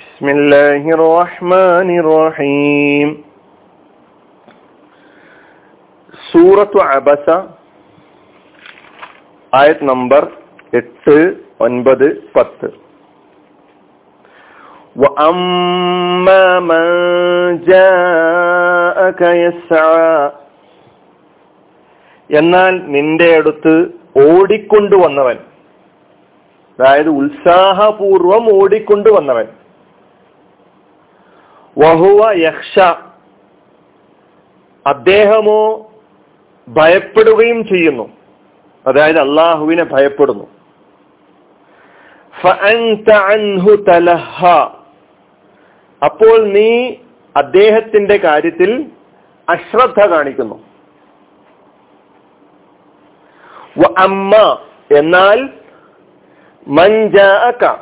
بسم الله الرحمن الرحيم സൂറത്തു അബസ ആയത് നമ്പർ എട്ട് ഒൻപത് പത്ത് وأما من جاءك يسعى എന്നാൽ നിന്റെ അടുത്ത് ഓടിക്കൊണ്ടുവന്നവൻ അതായത് ഉത്സാഹപൂർവം ഓടിക്കൊണ്ടുവന്നവൻ വഹുവ യക്ഷ അദ്ദേഹമോ ഭയപ്പെടുകയും ചെയ്യുന്നു. അതായത് അള്ളാഹുവിനെ ഭയപ്പെടുന്നു. അപ്പോൾ നീ അദ്ദേഹത്തിന്റെ കാര്യത്തിൽ അശ്രദ്ധ കാണിക്കുന്നു. അമ്മ എന്നാൽ മഞ്ചാക്ക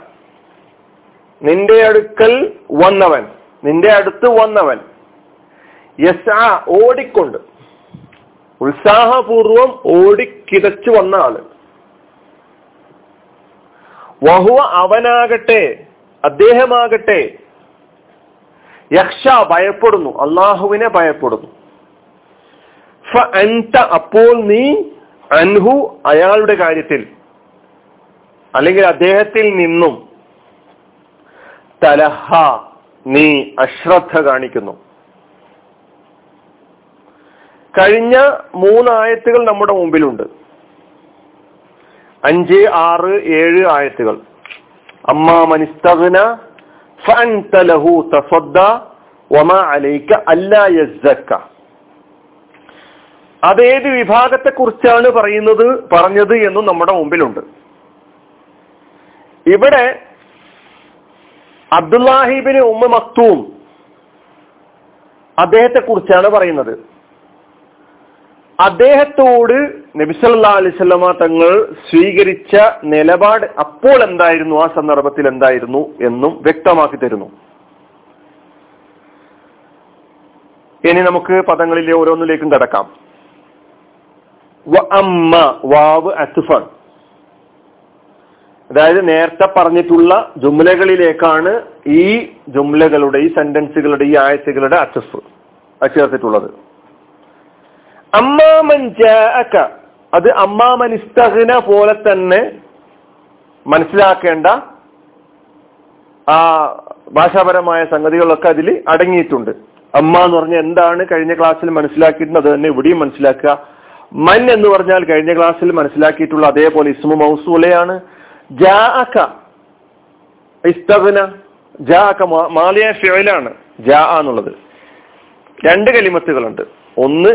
നിന്റെ അടുക്കൽ വന്നവൻ. നിന്റെ അടുത്ത് വന്നവൻ. യസ് ഓടിക്കൊണ്ട്. ഉത്സാഹപൂർവം ഓടിക്കിതച്ചു വന്ന ആൾ വഹുവ അവനാകട്ടെ അദ്ദേഹമാകട്ടെ. യക്ഷ ഭയപ്പെടുന്നു അള്ളാഹുവിനെ ഭയപ്പെടുന്നു. അപ്പോൾ നീ അൻഹു അയാളുടെ കാര്യത്തിൽ. അല്ലെങ്കിൽ അദ്ദേഹത്തിൽ നിന്നും. തലഹ നീ അശ്രദ്ധ കാണിക്കുന്നു. കഴിഞ്ഞ മൂന്നായത്തുകൾ നമ്മുടെ മുമ്പിലുണ്ട്. അഞ്ച് ആറ് ഏഴ് ആയത്തുകൾ. അമ്മാ മനിസ്തഗ്ന വമാ അലൈക അല്ലാ അതേത് വിഭാഗത്തെ കുറിച്ചാണ് പറയുന്നത് പറഞ്ഞത് എന്നും നമ്മുടെ മുമ്പിലുണ്ട്. ഇവിടെ അബ്ദുല്ലാഹിബിന് ഉമ്മ മക്തൂം. അദ്ദേഹത്തെ കുറിച്ചാണ് പറയുന്നത്. അദ്ദേഹത്തോട് നബിസല്ലാ അലിസ്വല്ലമ തങ്ങൾ സ്വീകരിച്ച നിലപാട് അപ്പോൾ എന്തായിരുന്നു? ആ സന്ദർഭത്തിൽ എന്തായിരുന്നു? എന്നും വ്യക്തമാക്കി തരുന്നു. ഇനി നമുക്ക് പദങ്ങളിലെ ഓരോന്നിലേക്കും കടക്കാം. വാവ് അസുഫാൻ അതായത് നേരത്തെ പറഞ്ഞിട്ടുള്ള ജുംലകളിലേക്കാണ് ഈ ജുംലകളുടെ ഈ സെന്റൻസുകളുടെ ഈ ആഴ്ചകളുടെ അച്ചഫ് ചേർത്തിട്ടുള്ളത് അമ്മാമൻ ജാഅക അത് അമ്മാമൻ ഇസ്തഹന പോലെ തന്നെ മനസ്സിലാക്കേണ്ട ആ ഭാഷാപരമായ സംഗതികളൊക്കെ അതിൽ അടങ്ങിയിട്ടുണ്ട്. അമ്മ എന്ന് പറഞ്ഞാൽ എന്താണ് കഴിഞ്ഞ ക്ലാസ്സിൽ മനസ്സിലാക്കിയിട്ടുണ്ട് അത് തന്നെ ഇവിടെയും മനസ്സിലാക്കുക. മൻ എന്ന് പറഞ്ഞാൽ കഴിഞ്ഞ ക്ലാസ്സിൽ മനസ്സിലാക്കിയിട്ടുള്ള അതേപോലെ ഇസ്മു മൗസൂലയാണ്. ജാഅക. ജാഅക മാലിയ ജാ എന്നുള്ളത്. രണ്ട് കലിമത്തുകളുണ്ട്. ഒന്ന്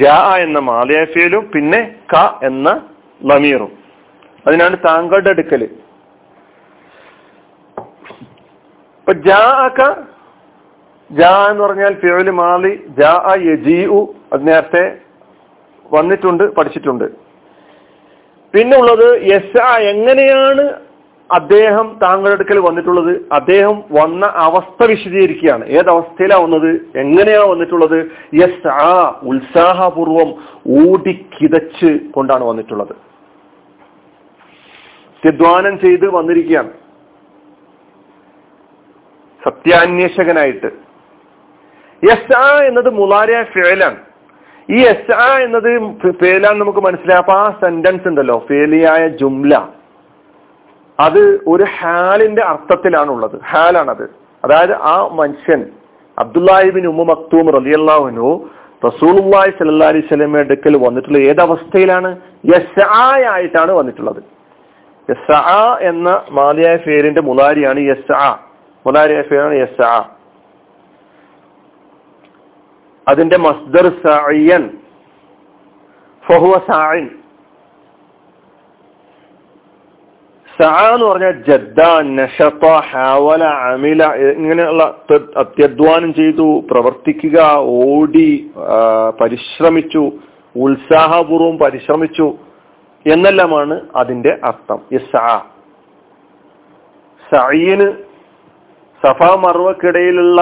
ജാ എന്ന മാലയാഫിയലും പിന്നെ ക എന്ന നമീറും. അതിനാണ് താങ്കളുടെ അടുക്കൽ ഇപ്പൊ ജാ ക ജാ എന്ന് പറഞ്ഞാൽ ഫിയോൽ മാലി ജാ യജീഉ അത് നേരത്തെ വന്നിട്ടുണ്ട് പഠിച്ചിട്ടുണ്ട്. പിന്നെ ഉള്ളത് യശ എങ്ങനെയാണ് അദ്ദേഹം താങ്കളുടെ അടുക്കൽ വന്നിട്ടുള്ളത്? അദ്ദേഹം വന്ന അവസ്ഥ വിശദീകരിക്കുകയാണ്. ഏതവസ്ഥയിലാണ് വന്നത് എങ്ങനെയാ വന്നിട്ടുള്ളത്? യസ് ആ ഉത്സാഹപൂർവം ഊടിക്കിതച്ച് കൊണ്ടാണ് വന്നിട്ടുള്ളത്. ത്യധ്വാനം ചെയ്ത് വന്നിരിക്കുകയാണ്. സത്യാന്വേഷകനായിട്ട്. യസ് ആ എന്നത് മുലാരിയ ഫേലാണ് ഈ എസ് ആ എന്നത് ഫേലാന്ന് നമുക്ക് മനസ്സിലാക്കാം അപ്പൊ ആ സെന്റൻസ് ഉണ്ടല്ലോ. ഫേലിയായ ജുംല. അത് ഒരു ഹാലിന്റെ അർത്ഥത്തിലാണുള്ളത്. ഹാലാണത്. അതായത് ആ മനുഷ്യൻ അബ്ദുല്ലാഹിബിൻ ഉമ്മ മക്തൂം റലിയല്ലാഹുനു റസൂലുള്ളാഹി സല്ലല്ലാഹി അലൈഹി സ്വലമയുടെ അടുക്കൽ വന്നിട്ടുള്ള ഏതവസ്ഥയിലാണ്? ആയിട്ടാണ് വന്നിട്ടുള്ളത്. എന്ന മാലിയായ ഫേലിന്റെ മുലാരിയാണ് യസ് ആ മുലാരിയായ ഫേലാണ് യസ് ആ അതിന്റെ മസ്ദർ സായൻ ഫഹുവ സായിൻ എന്ന് പറഞ്ഞാൽ ജദ്ദ നഷത്ത ഹാവല അമില. ഇങ്ങനെയുള്ള അത്യധ്വാനം ചെയ്തു പ്രവർത്തിക്കുക ഓടി പരിശ്രമിച്ചു ഉത്സാഹപൂർവം പരിശ്രമിച്ചു എന്നെല്ലാമാണ് അതിന്റെ അർത്ഥം. സയ്യന് സഫ മർവക്കിടയിലുള്ള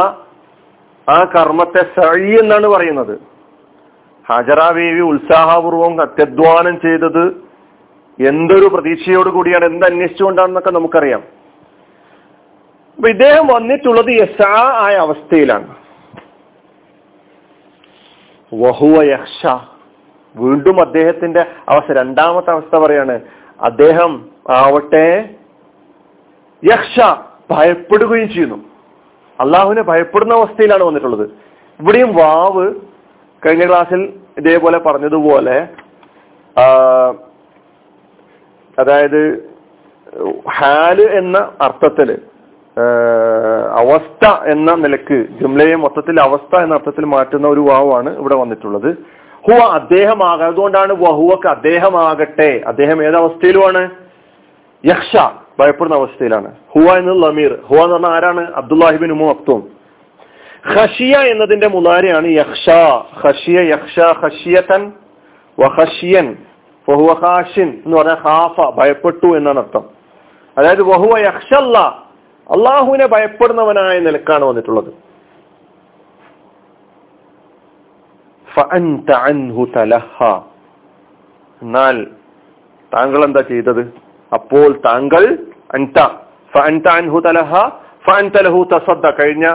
ആ കർമ്മത്തെ സഴി എന്നാണ് പറയുന്നത്. ഹജറ ഉത്സാഹപൂർവം അത്യധ്വാനം ചെയ്തത് എന്തൊരു പ്രതീക്ഷയോട് കൂടിയാണ് എന്ത് അന്വേഷിച്ചുകൊണ്ടാണെന്നൊക്കെ നമുക്കറിയാം. അപ്പൊ ഇദ്ദേഹം വന്നിട്ടുള്ളത് യസാ ആയ അവസ്ഥയിലാണ്. വഹുവ യക്ഷ വീണ്ടും അദ്ദേഹത്തിന്റെ അവസ്ഥ രണ്ടാമത്തെ അവസ്ഥ പറയാണ് അദ്ദേഹം ആവട്ടെ യക്ഷ ഭയപ്പെടുകയും ചെയ്യുന്നു. അള്ളാഹുവിനെ ഭയപ്പെടുന്ന അവസ്ഥയിലാണ് വന്നിട്ടുള്ളത്. ഇവിടെയും വാവ് കഴിഞ്ഞ ക്ലാസ്സിൽ ഇതേപോലെ പറഞ്ഞതുപോലെ അതായത് ഹാൽ എന്ന അർത്ഥത്തിൽ അവസ്ഥ എന്ന നിലയ്ക്ക് ജുംലയെ മൊത്തത്തിൽ അവസ്ഥ എന്ന അർത്ഥത്തിൽ മാറ്റുന്ന ഒരു വാവാണ് ഇവിടെ വന്നിട്ടുള്ളത്. ഹുവ അദ്ദേഹമാക അതുകൊണ്ടാണ് വഹുവക്ക് അദ്ദേഹമാകട്ടെ. അദ്ദേഹം ഏതവസ്ഥയിലുമാണ് യക്ഷ ഭയപ്പെടുന്ന അവസ്ഥയിലാണ്. ഹുവ എന്നത് ലമീർ. ഹുവ എന്ന് പറഞ്ഞാൽ ആരാണ്? അബ്ദുല്ലാഹിബിൻ ഉമു അക്തും ഖഷിയ എന്നതിന്റെ മുതാരിയാണ് യക്ഷ ഖഷിയ യക്ഷ ഖഷിയതൻ വഖഷിയൻ ഫഹുവ ഖാഷിൻ എന്ന് പറഞ്ഞാൽ ഖാഫ ഭയപ്പെട്ടു എന്നാണ് അർത്ഥം. അതായത് വഹുവ യക്ഷ അള്ളാഹുവിനെ ഭയപ്പെടുന്നവനായ നിലക്കാണ് വന്നിട്ടുള്ളത്. എന്നാൽ താങ്കൾ എന്താ ചെയ്തത്? അപ്പോൾ താങ്കൾ അൻത. ഫഅൻത അൻഹു തലഹ ഫഅൻത ലഹു തസദ്ദ കഴിഞ്ഞ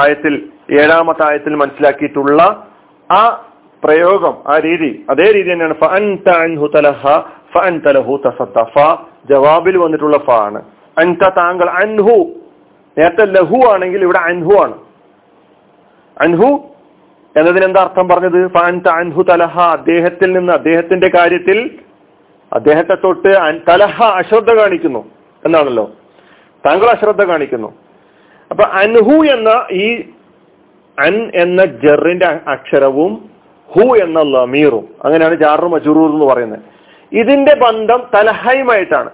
ആയത്തിൽ ഏഴാമത്തെ ആയത്തിൽ മനസ്സിലാക്കിയിട്ടുള്ള ആ പ്രയോഗം ആ രീതി അതേ രീതി തന്നെയാണ്. ഫഅൻത അൻഹു തലഹ ഫഅൻത ലഹു തസദ്ദ ഫ ജവാബിൽ വന്നിട്ടുള്ള ഫ ആണ്. അൻത താങ്കൾ അൻഹു. നേരത്തെ ലഹു ആണെങ്കിൽ ഇവിടെ അൻഹു ആണ്. അൻഹു എന്നതിന് എന്താ അർത്ഥം പറഞ്ഞത്? അൻഹു തലഹ അദ്ദേഹത്തിൽ നിന്ന് അദ്ദേഹത്തിന്റെ കാര്യത്തിൽ അദ്ദേഹത്തെ തൊട്ട് തലഹ അശ്രദ്ധ കാണിക്കുന്നു. എന്നാണല്ലോ. താങ്കൾ അശ്രദ്ധ കാണിക്കുന്നു. അപ്പൊ അൻഹു എന്ന ഈ അൻ എന്ന ജറിന്റെ അക്ഷരവും ഹു എന്ന ലമീറും അങ്ങനെയാണ് ജാറു മജുറൂർ എന്ന് പറയുന്നത്. ഇതിന്റെ ബന്ധം തലഹയുമായിട്ടാണ്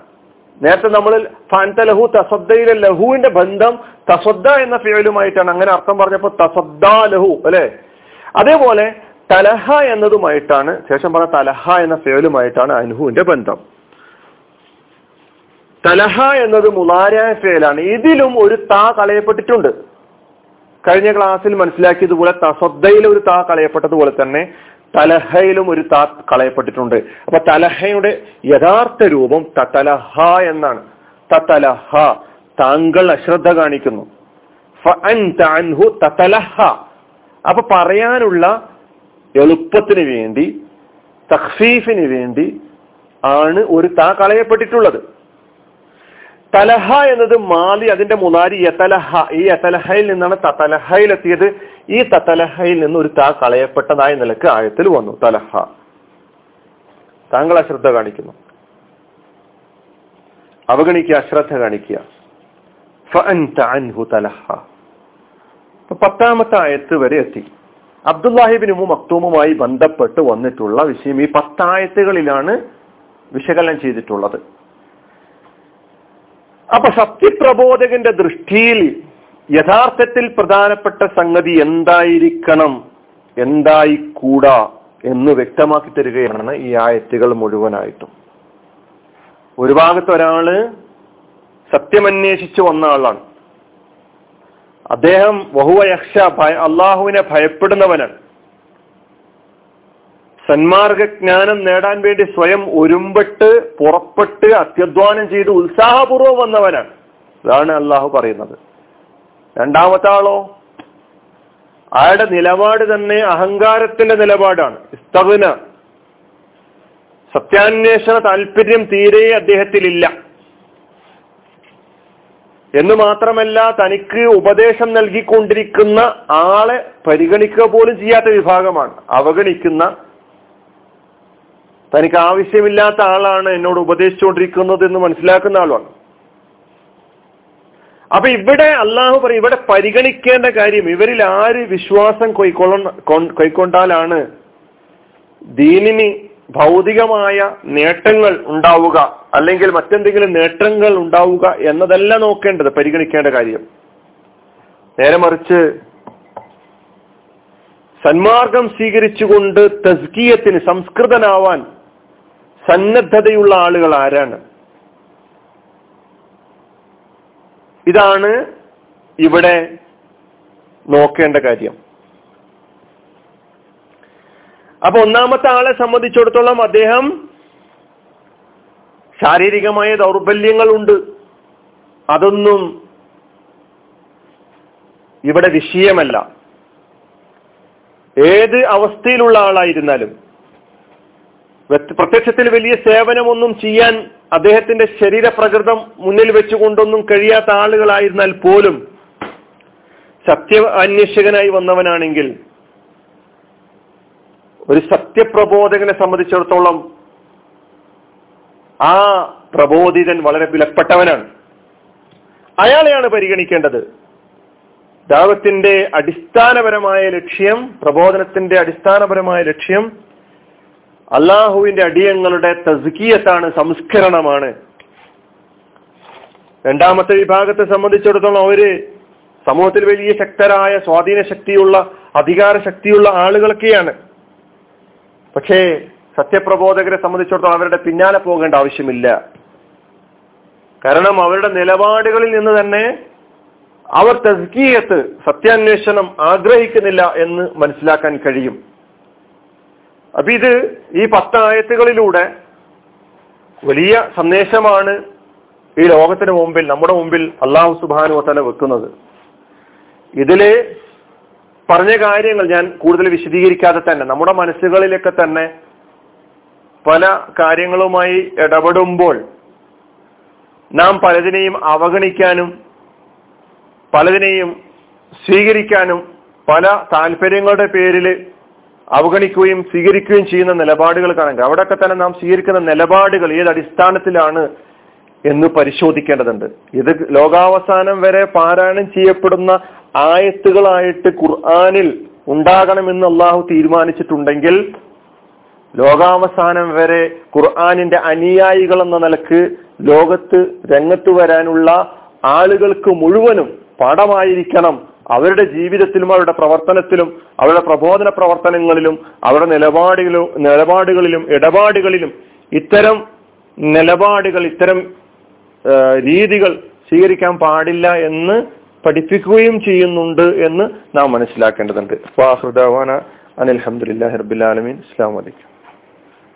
നേരത്തെ നമ്മൾ ഫാൻതലഹു തസദ്ദയിലെ ലഹുവിന്റെ ബന്ധം തസദ്ദ എന്ന ഫിയലുമായിട്ടാണ് അങ്ങനെ അർത്ഥം പറഞ്ഞപ്പോ തസദ്ദ ലഹു അല്ലെ? അതേപോലെ തലഹ എന്നതുമായിട്ടാണ് ശേഷം പറഞ്ഞ തലഹ എന്ന ഫേലുമായിട്ടാണ് അൻഹുവിന്റെ ബന്ധം. തലഹ എന്നത് മുലാരായ ഫേലാണ്. ഇതിലും ഒരു താ കളയപ്പെട്ടിട്ടുണ്ട്. കഴിഞ്ഞ ക്ലാസ്സിൽ മനസ്സിലാക്കിയതുപോലെ തസദ്ദയിൽ ഒരു താ കളയപ്പെട്ടതുപോലെ തന്നെ തലഹയിലും ഒരു താ കളയപ്പെട്ടിട്ടുണ്ട്. അപ്പൊ തലഹയുടെ യഥാർത്ഥ രൂപം തതലഹ എന്നാണ്. തതലഹ താങ്കൾ അശ്രദ്ധ കാണിക്കുന്നു. തതലഹ അപ്പൊ പറയാനുള്ള എളുപ്പത്തിന് വേണ്ടി തഖ്ഫീഫിന് വേണ്ടി ആണ് ഒരു താ കളയപ്പെട്ടിട്ടുള്ളത്. തലഹ എന്നത് മാലി അതിന്റെ മുനാരി യതലഹ. ഈ യതലഹയിൽ നിന്നാണ് തതലഹയിൽ എത്തിയത്. ഈ തതലഹയിൽ നിന്ന് ഒരു താ കളയപ്പെട്ടതായ നിലയ്ക്ക് ആയത്തിൽ വന്നു തലഹ. താങ്കൾ അശ്രദ്ധ കാണിക്കുന്നു. അവഗണിക്കുക അശ്രദ്ധ കാണിക്കുക. പത്താമത്തെ ആയത്ത് വരെ എത്തി. അബ്ദുല്ലാഹിബിനും മക്തൂമുമായി ബന്ധപ്പെട്ട് വന്നിട്ടുള്ള വിഷയം ഈ പത്തായത്തുകളിലാണ് വിശകലനം ചെയ്തിട്ടുള്ളത്. അപ്പൊ സത്യപ്രബോധകന്റെ ദൃഷ്ടിയിൽ യഥാർത്ഥത്തിൽ പ്രധാനപ്പെട്ട സംഗതി എന്തായിരിക്കണം എന്തായിക്കൂടാ എന്ന് വ്യക്തമാക്കി തരികയാണ് ഈ ആയത്തുകൾ മുഴുവനായിട്ടും. ഒരു ഭാഗത്ത് ഒരാൾ സത്യമന്വേഷിച്ചു വന്ന ആളാണ്. അദ്ദേഹം വഹുവ യക്ഷ ഭയ അള്ളാഹുവിനെ ഭയപ്പെടുന്നവനാണ്. സന്മാർഗജ്ഞാനം നേടാൻ വേണ്ടി സ്വയം ഒരുമ്പെട്ട് പുറപ്പെട്ട് അത്യധ്വാനം ചെയ്ത് ഉത്സാഹപൂർവം വന്നവനാണ്. ഇതാണ് അള്ളാഹു പറയുന്നത്. രണ്ടാമത്തെ ആളോ അയാളുടെ നിലപാട് തന്നെ അഹങ്കാരത്തിന്റെ നിലപാടാണ്. ഇസ്തവന സത്യാന്വേഷണ താല്പര്യം തീരെ അദ്ദേഹത്തിലില്ല. എന്ന് മാത്രമല്ല തനിക്ക് ഉപദേശം നൽകിക്കൊണ്ടിരിക്കുന്ന ആളെ പരിഗണിക്കുക പോലും ചെയ്യാത്ത വിഭാഗമാണ്. അവഗണിക്കുന്ന തനിക്ക് ആവശ്യമില്ലാത്ത ആളാണ് എന്നോട് ഉപദേശിച്ചുകൊണ്ടിരിക്കുന്നത് എന്ന് മനസ്സിലാക്കുന്ന ആളാണ് അപ്പൊ ഇവിടെ അള്ളാഹു പറയും ഇവിടെ പരിഗണിക്കേണ്ട കാര്യം ഇവരിൽ ആര് വിശ്വാസം കൈക്കൊള്ള കൈക്കൊണ്ടാലാണ് ദീനിന് ഭൗതികമായ നേട്ടങ്ങൾ ഉണ്ടാവുക അല്ലെങ്കിൽ മറ്റെന്തെങ്കിലും നേട്ടങ്ങൾ ഉണ്ടാവുക എന്നതല്ല നോക്കേണ്ടത് പരിഗണിക്കേണ്ട കാര്യം. നേരെ മറിച്ച് സന്മാർഗം സ്വീകരിച്ചുകൊണ്ട് തസ്കീയത്തിന് സംസ്കൃതനാവാൻ സന്നദ്ധതയുള്ള ആളുകൾ ആരാണ്? ഇതാണ് ഇവിടെ നോക്കേണ്ട കാര്യം. അപ്പൊ ഒന്നാമത്തെ ആളെ സംബന്ധിച്ചിടത്തോളം അദ്ദേഹം ശാരീരികമായ ദൗർബല്യങ്ങളുണ്ട്. അതൊന്നും ഇവിടെ വിഷയമല്ല. ഏത് അവസ്ഥയിലുള്ള ആളായിരുന്നാലും പ്രത്യക്ഷത്തിൽ വലിയ സേവനമൊന്നും ചെയ്യാൻ അദ്ദേഹത്തിന്റെ ശരീരപ്രകൃതം മുന്നിൽ വെച്ചുകൊണ്ടൊന്നും കഴിയാത്ത ആളുകളായിരുന്നാൽ പോലും സത്യ അന്വേഷകനായി വന്നവനാണെങ്കിൽ ഒരു സത്യപ്രബോധകനെ സംബന്ധിച്ചിടത്തോളം ആ പ്രബോധിതൻ വളരെ വിലപ്പെട്ടവനാണ്. അയാളെയാണ് പരിഗണിക്കേണ്ടത്. ദാവത്തിന്റെ അടിസ്ഥാനപരമായ ലക്ഷ്യം പ്രബോധനത്തിന്റെ അടിസ്ഥാനപരമായ ലക്ഷ്യം അള്ളാഹുവിന്റെ അടിയങ്ങളുടെ തസ്കിയത്താണ് സംസ്കരണമാണ്. രണ്ടാമത്തെ വിഭാഗത്തെ സംബന്ധിച്ചിടത്തോളം അവർ സമൂഹത്തിൽ വലിയ ശക്തരായ സ്വാധീന ശക്തിയുള്ള അധികാര ശക്തിയുള്ള ആളുകളൊക്കെയാണ്. പക്ഷേ സത്യപ്രബോധകരെ സംബന്ധിച്ചിടത്തോളം അവരുടെ പിന്നാലെ പോകേണ്ട ആവശ്യമില്ല. കാരണം അവരുടെ നിലപാടുകളിൽ നിന്ന് തന്നെ അവർ തസ്കീയത്ത് സത്യാന്വേഷണം ആഗ്രഹിക്കുന്നില്ല എന്ന് മനസ്സിലാക്കാൻ കഴിയും. അപ്പൊ ഇത് ഈ പത്തായത്തുകളിലൂടെ വലിയ സന്ദേശമാണ് ഈ ലോകത്തിന് മുമ്പിൽ നമ്മുടെ മുമ്പിൽ അള്ളാഹു സുബാനു തന്നെ വെക്കുന്നത്. ഇതിൽ പറഞ്ഞ കാര്യങ്ങൾ ഞാൻ കൂടുതൽ വിശദീകരിക്കാതെ തന്നെ നമ്മുടെ മനസ്സുകളിലൊക്കെ തന്നെ പല കാര്യങ്ങളുമായി ഇടപെടുമ്പോൾ നാം പലതിനെയും അവഗണിക്കാനും പലതിനെയും സ്വീകരിക്കാനും പല താല്പര്യങ്ങളുടെ പേരിൽ അവഗണിക്കുകയും സ്വീകരിക്കുകയും ചെയ്യുന്ന നിലപാടുകൾ കാണുക. അവിടെയൊക്കെ തന്നെ നാം സ്വീകരിക്കുന്ന നിലപാടുകൾ ഏത് അടിസ്ഥാനത്തിലാണ് എന്ന് പരിശോധിക്കേണ്ടതുണ്ട്. ഇത് ലോകാവസാനം വരെ പാരായണം ചെയ്യപ്പെടുന്ന ആയത്തുകളായിട്ട് ഖുർആാനിൽ ഉണ്ടാകണമെന്ന് അള്ളാഹു തീരുമാനിച്ചിട്ടുണ്ടെങ്കിൽ ലോകാവസാനം വരെ ഖുർആാനിന്റെ അനുയായികൾ എന്ന നിലയ്ക്ക് ലോകത്ത് രംഗത്ത് വരാനുള്ള ആളുകൾക്ക് മുഴുവനും പാഠമായിരിക്കണം അവരുടെ ജീവിതത്തിലും അവരുടെ പ്രവർത്തനത്തിലും അവരുടെ പ്രബോധന പ്രവർത്തനങ്ങളിലും അവരുടെ നിലപാടുകളിലും നിലപാടുകളിലും ഇടപാടുകളിലും ഇത്തരം നിലപാടുകൾ ഇത്തരം രീതികൾ സ്വീകരിക്കാൻ പാടില്ല എന്ന് പഠിപ്പിക്കുകയും ചെയ്യുന്നുണ്ട് എന്ന് നാം മനസ്സിലാക്കേണ്ടതുണ്ട്. അനിൽ അനിൽഹമുല്ലാ റബുലാലമീൻ അസ്ലാം വലൈക്കും